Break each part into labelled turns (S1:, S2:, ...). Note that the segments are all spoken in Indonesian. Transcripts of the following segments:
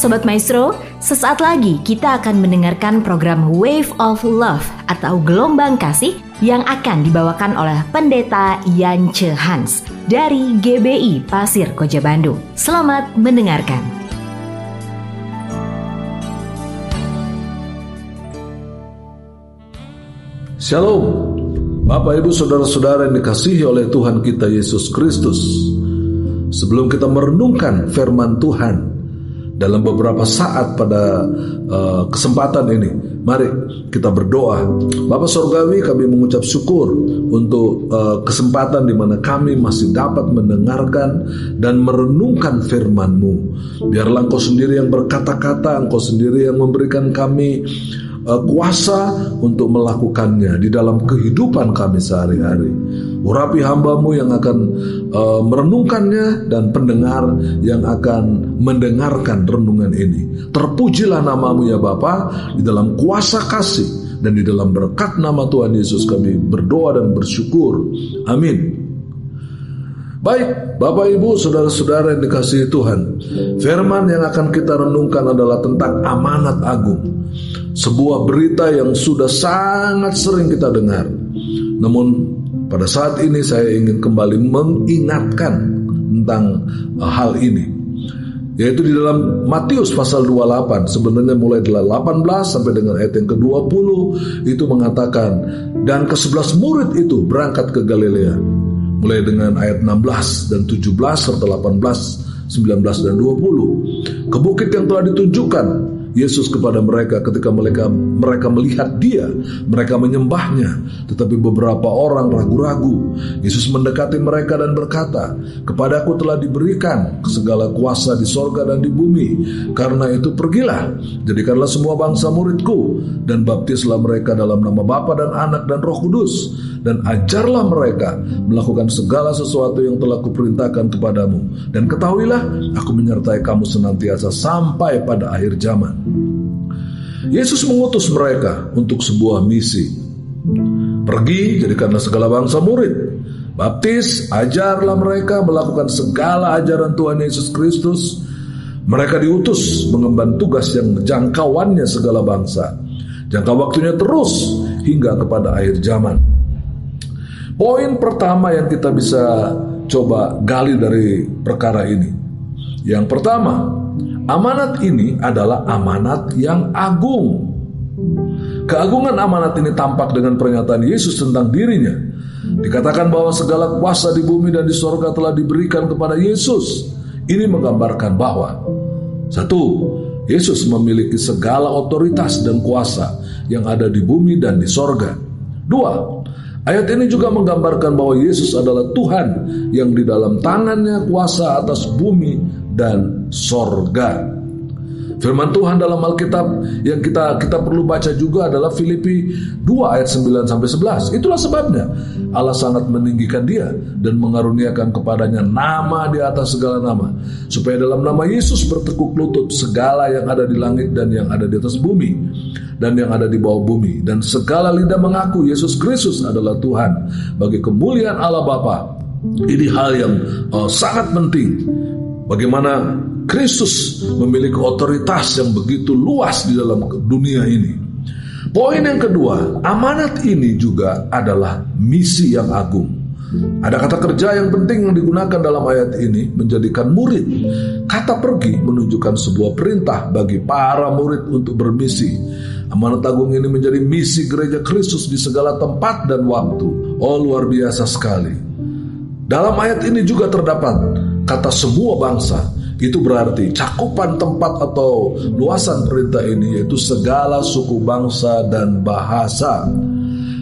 S1: Sobat Maestro, sesaat lagi kita akan mendengarkan program Wave of Love atau Gelombang Kasih yang akan dibawakan oleh Pendeta Yance Hans dari GBI Pasir Koja Bandung. Selamat mendengarkan.
S2: Shalom, Bapak Ibu Saudara-saudara yang dikasihi oleh Tuhan kita Yesus Kristus. Sebelum kita merenungkan firman Tuhan, dalam beberapa saat pada uh, kesempatan ini. Mari kita berdoa. Bapak Sorgawi kami mengucap syukur untuk uh, kesempatan di mana kami masih dapat mendengarkan dan merenungkan firman-Mu. Biarlah Engkau sendiri yang berkata-kata, Engkau sendiri yang memberikan kami uh, kuasa untuk melakukannya di dalam kehidupan kami sehari-hari. Urapi hambamu yang akan uh, merenungkannya dan pendengar yang akan mendengarkan renungan ini. Terpujilah namamu ya Bapa di dalam kuasa kasih dan di dalam berkat nama Tuhan Yesus kami berdoa dan bersyukur. Amin. Baik, Bapak Ibu, saudara-saudara yang dikasihi Tuhan, firman yang akan kita renungkan adalah tentang amanat agung. Sebuah berita yang sudah sangat sering kita dengar. Namun pada saat ini saya ingin kembali mengingatkan tentang uh, hal ini yaitu di dalam Matius pasal 28 sebenarnya mulai dari 18 sampai dengan ayat yang ke-20 itu mengatakan dan ke-11 murid itu berangkat ke Galilea. Mulai dengan ayat 16 dan 17 serta 18 19 dan 20 ke bukit yang telah ditunjukkan Yesus kepada mereka ketika mereka mereka melihat dia, mereka menyembahnya, tetapi beberapa orang ragu-ragu. Yesus mendekati mereka dan berkata, "Kepadaku telah diberikan segala kuasa di sorga dan di bumi. Karena itu pergilah, jadikanlah semua bangsa muridku dan baptislah mereka dalam nama Bapa dan Anak dan Roh Kudus." Dan ajarlah mereka melakukan segala sesuatu yang telah kuperintahkan kepadamu dan ketahuilah aku menyertai kamu senantiasa sampai pada akhir zaman. Yesus mengutus mereka untuk sebuah misi. Pergi, jadikanlah segala bangsa murid. Baptis, ajarlah mereka melakukan segala ajaran Tuhan Yesus Kristus. Mereka diutus mengemban tugas yang jangkauannya segala bangsa. Jangka waktunya terus hingga kepada akhir zaman. Poin pertama yang kita bisa coba gali dari perkara ini. Yang pertama, amanat ini adalah amanat yang agung. Keagungan amanat ini tampak dengan pernyataan Yesus tentang dirinya. Dikatakan bahwa segala kuasa di bumi dan di sorga telah diberikan kepada Yesus. Ini menggambarkan bahwa satu, Yesus memiliki segala otoritas dan kuasa yang ada di bumi dan di sorga. Dua, Ayat ini juga menggambarkan bahwa Yesus adalah Tuhan yang di dalam tangannya kuasa atas bumi dan sorga. Firman Tuhan dalam Alkitab yang kita kita perlu baca juga adalah Filipi 2 ayat 9 sampai 11. Itulah sebabnya Allah sangat meninggikan dia dan mengaruniakan kepadanya nama di atas segala nama supaya dalam nama Yesus bertekuk lutut segala yang ada di langit dan yang ada di atas bumi dan yang ada di bawah bumi dan segala lidah mengaku Yesus Kristus adalah Tuhan bagi kemuliaan Allah Bapa. Ini hal yang uh, sangat penting. Bagaimana Kristus memiliki otoritas yang begitu luas di dalam dunia ini. Poin yang kedua, amanat ini juga adalah misi yang agung. Ada kata kerja yang penting yang digunakan dalam ayat ini menjadikan murid. Kata pergi menunjukkan sebuah perintah bagi para murid untuk bermisi. Amanat agung ini menjadi misi gereja Kristus di segala tempat dan waktu. Oh luar biasa sekali. Dalam ayat ini juga terdapat kata semua bangsa itu berarti cakupan tempat atau luasan perintah ini yaitu segala suku bangsa dan bahasa.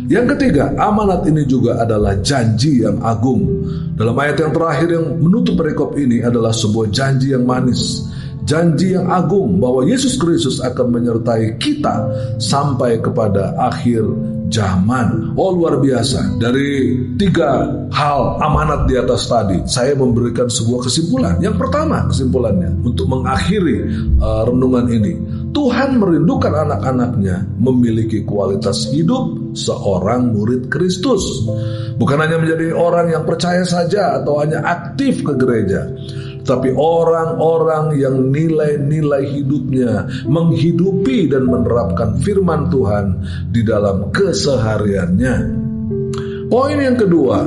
S2: Yang ketiga, amanat ini juga adalah janji yang agung. Dalam ayat yang terakhir yang menutup perikop ini adalah sebuah janji yang manis. Janji yang agung bahwa Yesus Kristus akan menyertai kita sampai kepada akhir zaman. Oh luar biasa. Dari tiga hal amanat di atas tadi, saya memberikan sebuah kesimpulan. Yang pertama kesimpulannya untuk mengakhiri uh, renungan ini. Tuhan merindukan anak-anaknya memiliki kualitas hidup seorang murid Kristus. Bukan hanya menjadi orang yang percaya saja atau hanya aktif ke gereja, tapi orang-orang yang nilai-nilai hidupnya menghidupi dan menerapkan firman Tuhan di dalam kesehariannya. Poin yang kedua,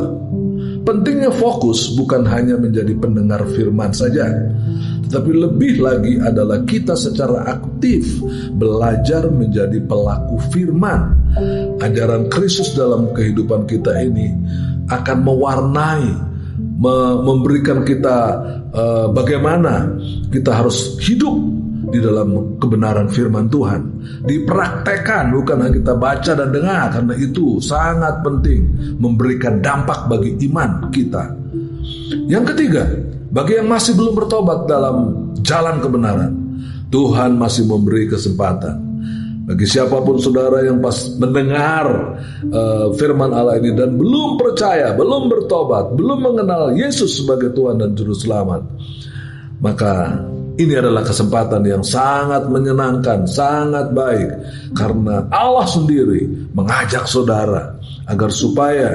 S2: pentingnya fokus bukan hanya menjadi pendengar firman saja, tapi lebih lagi adalah kita secara aktif belajar menjadi pelaku firman. Ajaran Kristus dalam kehidupan kita ini akan mewarnai, memberikan kita uh, bagaimana kita harus hidup di dalam kebenaran firman Tuhan. Dipraktekkan bukan hanya kita baca dan dengar karena itu sangat penting memberikan dampak bagi iman kita. Yang ketiga, bagi yang masih belum bertobat dalam jalan kebenaran, Tuhan masih memberi kesempatan. Bagi siapa pun saudara yang pas mendengar uh, firman Allah ini dan belum percaya, belum bertobat, belum mengenal Yesus sebagai Tuhan dan Juru Selamat, maka ini adalah kesempatan yang sangat menyenangkan, sangat baik karena Allah sendiri mengajak saudara agar supaya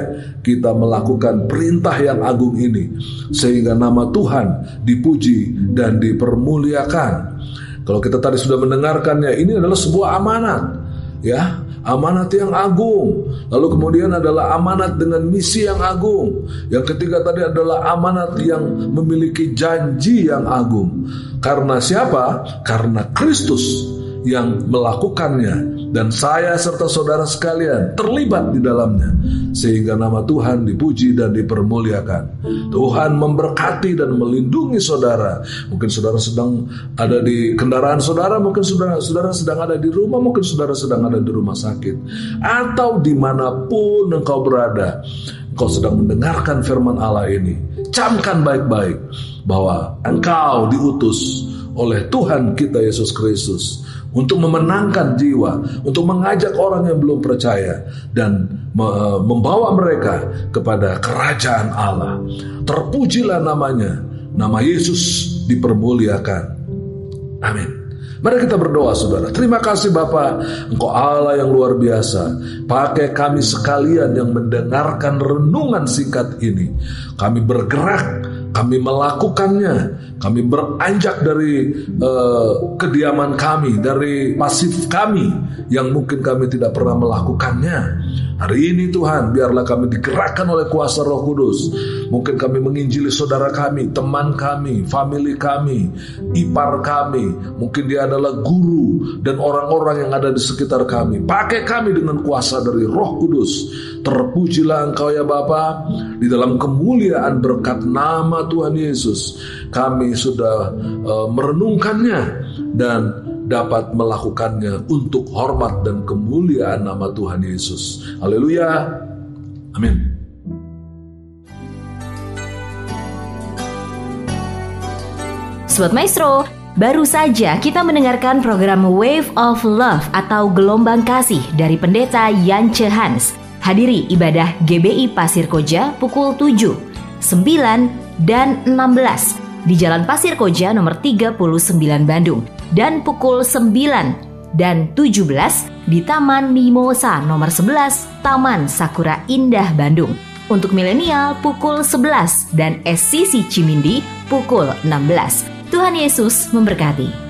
S2: kita melakukan perintah yang agung ini sehingga nama Tuhan dipuji dan dipermuliakan. Kalau kita tadi sudah mendengarkannya, ini adalah sebuah amanat, ya, amanat yang agung. Lalu kemudian adalah amanat dengan misi yang agung. Yang ketiga tadi adalah amanat yang memiliki janji yang agung. Karena siapa? Karena Kristus yang melakukannya dan saya serta saudara sekalian terlibat di dalamnya sehingga nama Tuhan dipuji dan dipermuliakan. Tuhan memberkati dan melindungi saudara. Mungkin saudara sedang ada di kendaraan saudara, mungkin saudara saudara sedang ada di rumah, mungkin saudara sedang ada di rumah sakit atau di mana pun engkau berada. Engkau sedang mendengarkan firman Allah ini. Camkan baik-baik bahwa engkau diutus oleh Tuhan kita Yesus Kristus untuk memenangkan jiwa, untuk mengajak orang yang belum percaya dan membawa mereka kepada kerajaan Allah. Terpujilah namanya, nama Yesus dipermuliakan. Amin. Mari kita berdoa saudara. Terima kasih Bapak, Engkau Allah yang luar biasa. Pakai kami sekalian yang mendengarkan renungan singkat ini. Kami bergerak kami melakukannya, kami beranjak dari uh, kediaman kami, dari pasif kami yang mungkin kami tidak pernah melakukannya. Hari ini Tuhan, biarlah kami digerakkan oleh kuasa Roh Kudus. Mungkin kami menginjili saudara kami, teman kami, family kami, ipar kami. Mungkin dia adalah guru dan orang-orang yang ada di sekitar kami. Pakai kami dengan kuasa dari Roh Kudus. Terpujilah Engkau ya Bapa di dalam kemuliaan berkat nama Tuhan Yesus. Kami sudah uh, merenungkannya dan dapat melakukannya untuk hormat dan kemuliaan nama Tuhan Yesus. Haleluya. Amin.
S1: Sobat Maestro, baru saja kita mendengarkan program Wave of Love atau Gelombang Kasih dari Pendeta Yance Hans. Hadiri ibadah GBI Pasir Koja pukul 7, 9, dan 16 di Jalan Pasir Koja nomor 39 Bandung dan pukul 9 dan 17 di Taman Mimosa nomor 11 Taman Sakura Indah Bandung. Untuk milenial pukul 11 dan SCC Cimindi pukul 16. Tuhan Yesus memberkati.